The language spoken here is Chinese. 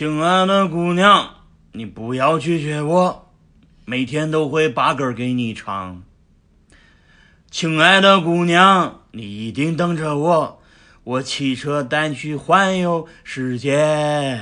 亲爱的姑娘你不要拒绝我每天都会把歌给你唱亲爱的姑娘你一定等着我我骑车带你去环游世界。